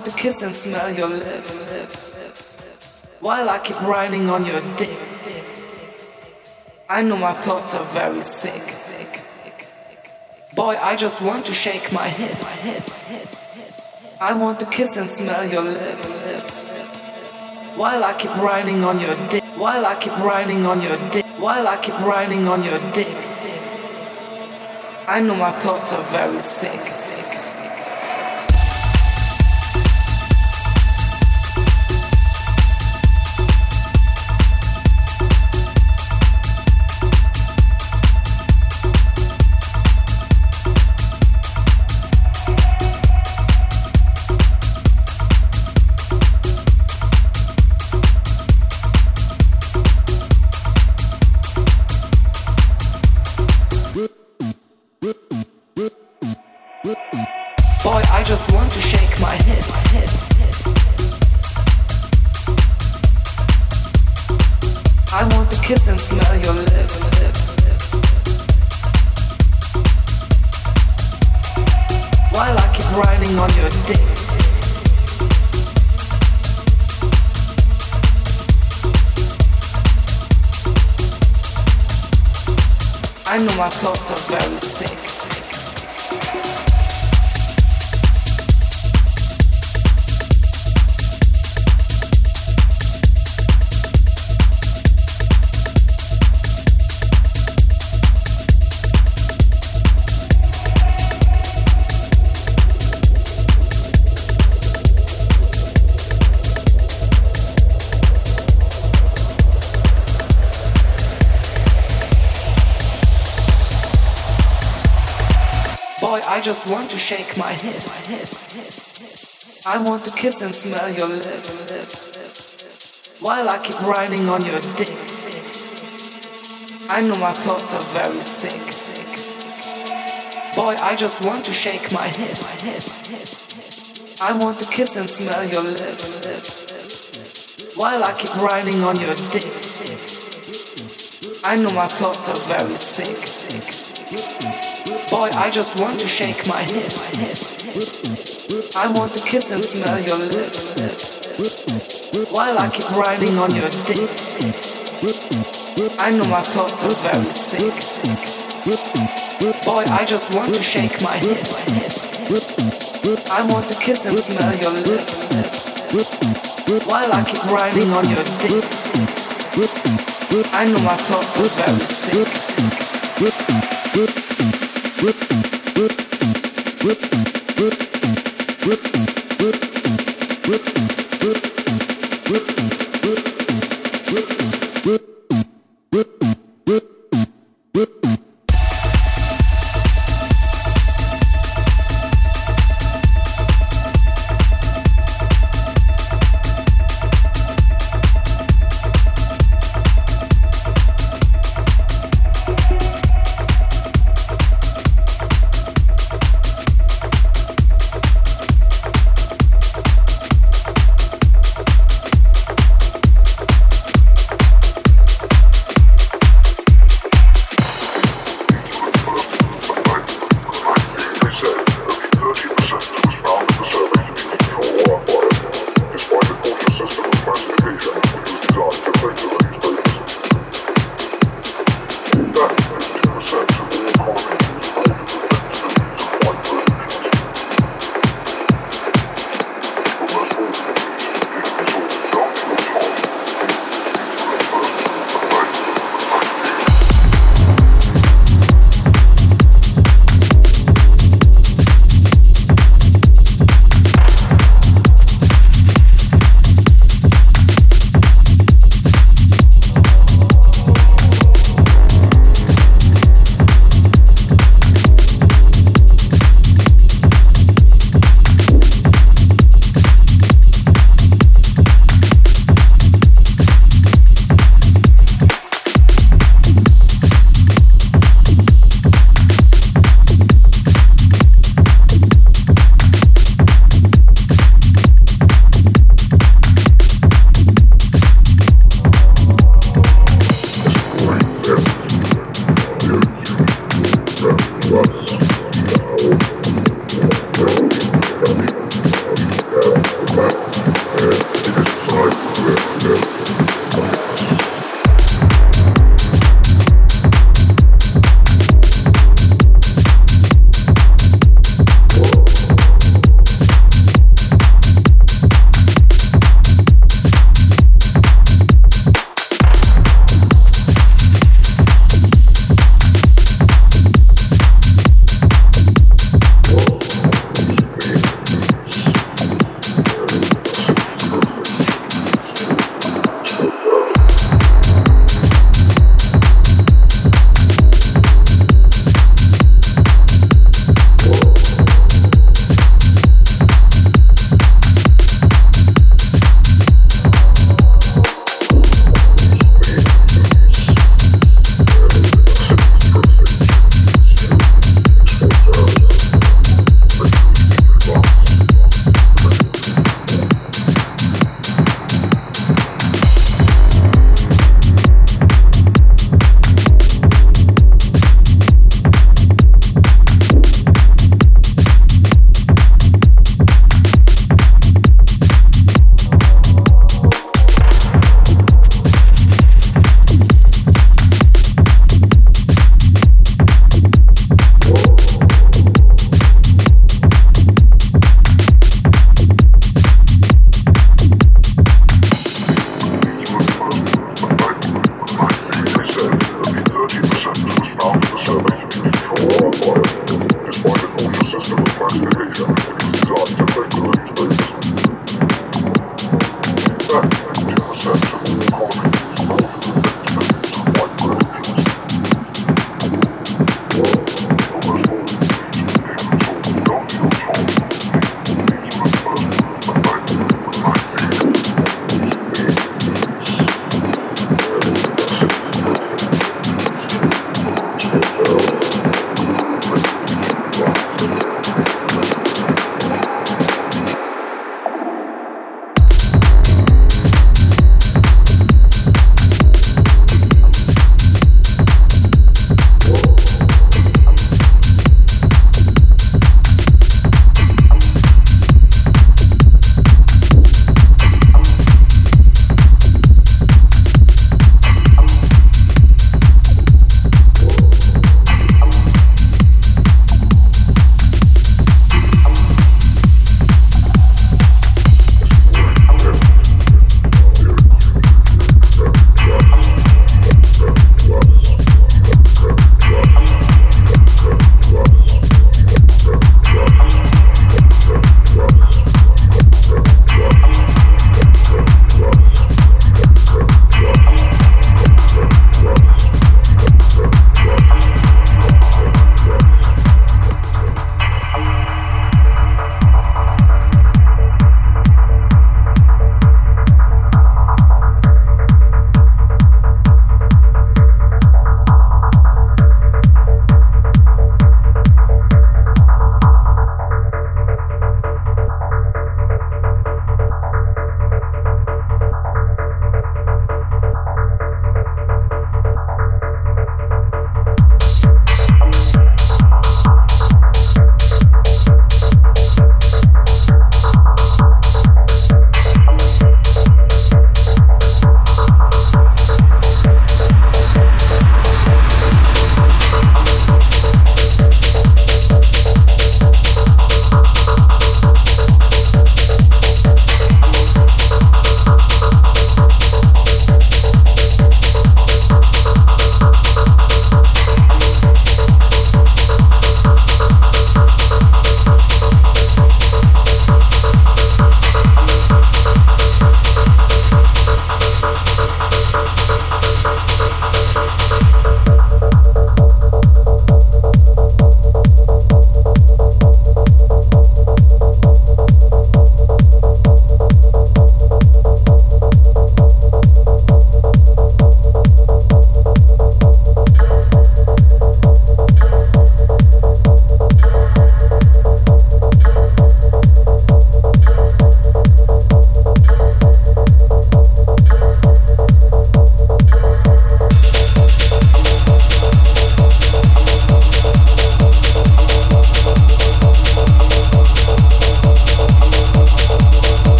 want to kiss and smell your lips, While I keep riding on your dick. I know my thoughts are very sick. Boy, I just want to shake my hips. I want to kiss and smell your lips, lips. While I keep riding on your dick, while I keep riding on your dick, while I keep riding on your dick. I know my thoughts are very sick. Just want to shake my hips, hips, hips. I want to kiss and smell your lips, lips. While I keep riding on your dick. I know my thoughts are very sick. Boy, I just want to shake my hips, hips, hips. I want to kiss and smell your lips, lips. While I keep riding on your dick. I know my thoughts are very sick. Boy, I just want to shake my hips. I want to kiss and smell your lips. While I keep riding on your dick. I know my thoughts are very sick. Boy, I just want to shake my hips. I want to kiss and smell your lips, lips. While I keep riding on your dick. I know my thoughts are very sick. Whip, whip, whip, whip,